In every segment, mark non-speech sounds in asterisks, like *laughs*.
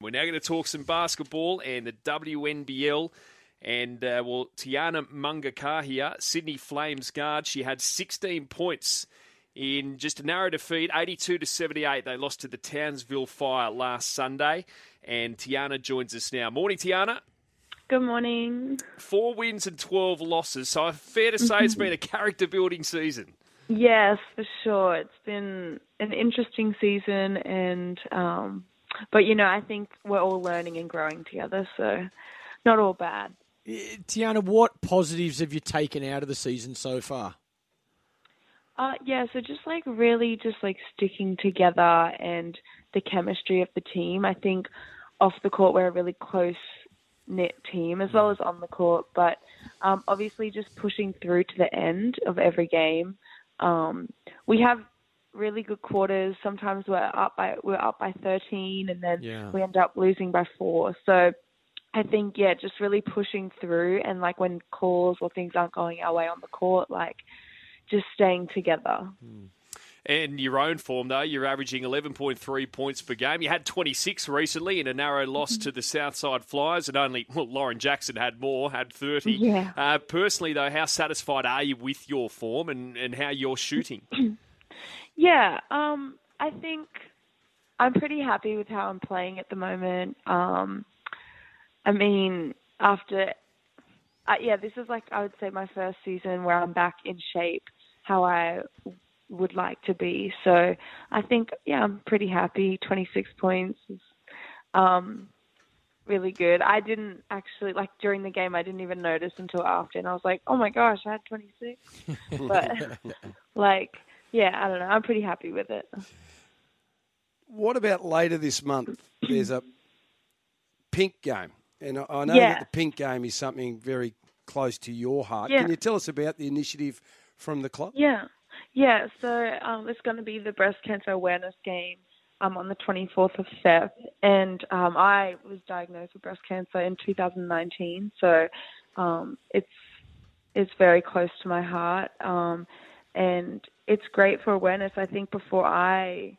We're now going to talk some basketball and the WNBL. And uh, well, Tiana Mangakahia here, Sydney Flames guard. She had 16 points in just a narrow defeat, 82 to 78. They lost to the Townsville Fire last Sunday. And Tiana joins us now. Morning, Tiana. Good morning. Four wins and 12 losses. So fair to say it's been a character building season. Yes, for sure. It's been an interesting season, and um, but you know, I think we're all learning and growing together, so not all bad. Tiana, what positives have you taken out of the season so far? Uh, yeah, so just like really just like sticking together and the chemistry of the team. I think off the court we're a really close knit team as well as on the court, but um, obviously just pushing through to the end of every game. Um, we have really good quarters. Sometimes we're up by we're up by 13, and then Yeah. we end up losing by four. So I think yeah, just really pushing through, and like when calls or things aren't going our way on the court, like just staying together. And your own form, though, you're averaging 11.3 points per game. You had 26 recently in a narrow loss to the Southside Flyers, and only, well, Lauren Jackson had more, had 30. Yeah. Uh, personally, though, how satisfied are you with your form and, and how you're shooting? *clears throat* Yeah, um, I think I'm pretty happy with how I'm playing at the moment. Um, I mean, after, uh, yeah, this is like I would say my first season where I'm back in shape, how I would like to be. So I think, yeah, I'm pretty happy. 26 points is um, really good. I didn't actually like during the game. I didn't even notice until after, and I was like, oh my gosh, I had 26. *laughs* but like, yeah, I don't know. I'm pretty happy with it. What about later this month? There's a pink game, and I- I know Yeah. that the pink game is something very close to your heart. Yeah. Can you tell us about the initiative from the club? Yeah, yeah. So um, it's going to be the breast cancer awareness game um, on the 24th of Feb, and um, I was diagnosed with breast cancer in 2019. So um, it's it's very close to my heart, um, and it's great for awareness. I think before I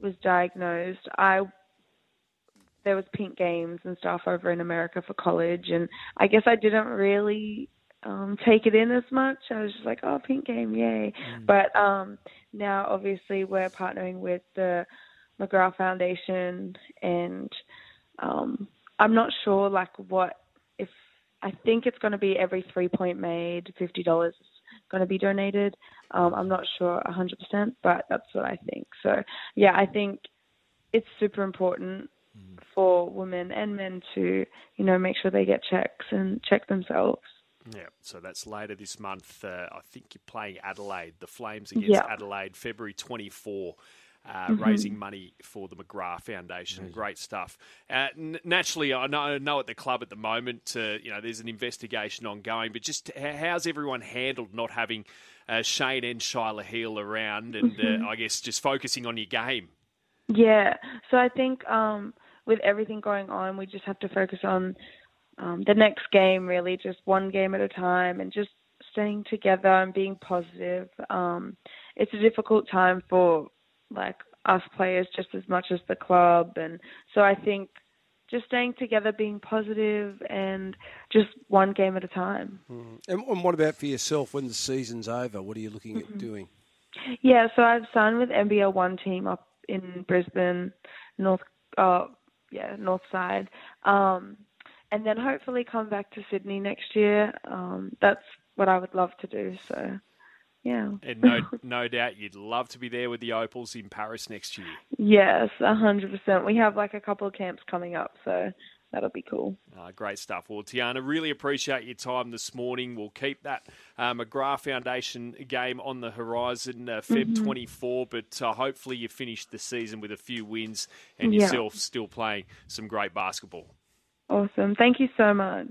was diagnosed, I there was pink games and stuff over in America for college, and I guess I didn't really um, take it in as much. I was just like, oh, pink game, yay! But um, now, obviously, we're partnering with the McGrath Foundation, and um, I'm not sure like what if I think it's going to be every three point made, fifty dollars going to be donated. Um, I'm not sure 100%, but that's what I think. So yeah, I think it's super important for women and men to, you know, make sure they get checks and check themselves. Yeah, so that's later this month. Uh, I think you're playing Adelaide, the Flames against Yeah. Adelaide, February 24. Uh, Mm-hmm. Raising money for the McGrath Foundation, great stuff. Uh, n- naturally, I know, I know at the club at the moment, uh, you know, there's an investigation ongoing. But just how's everyone handled not having uh, Shane and Shyla Heal around, and Mm-hmm. uh, I guess just focusing on your game? Yeah. So I think um, with everything going on, we just have to focus on um, the next game, really, just one game at a time, and just staying together and being positive. Um, it's a difficult time for like us players just as much as the club, and so I think just staying together, being positive, and just one game at a time. And, and what about for yourself when the season's over? What are you looking Mm-hmm. at doing? Yeah, so I've signed with NBL One team up in Brisbane, North, uh, yeah, North Side, um, and then hopefully come back to Sydney next year. Um, that's what I would love to do. So, yeah. And no, *laughs* no doubt you'd love to be there with the Opals in Paris next year. Yes, a hundred percent. We have like a couple of camps coming up, so that'll be cool. Uh, great stuff. Well, Tiana, really appreciate your time this morning. We'll keep that uh, McGrath Foundation game on the horizon, uh, Feb 24, but uh, hopefully you finish the season with a few wins and Yeah. yourself still playing some great basketball. Awesome. Thank you so much.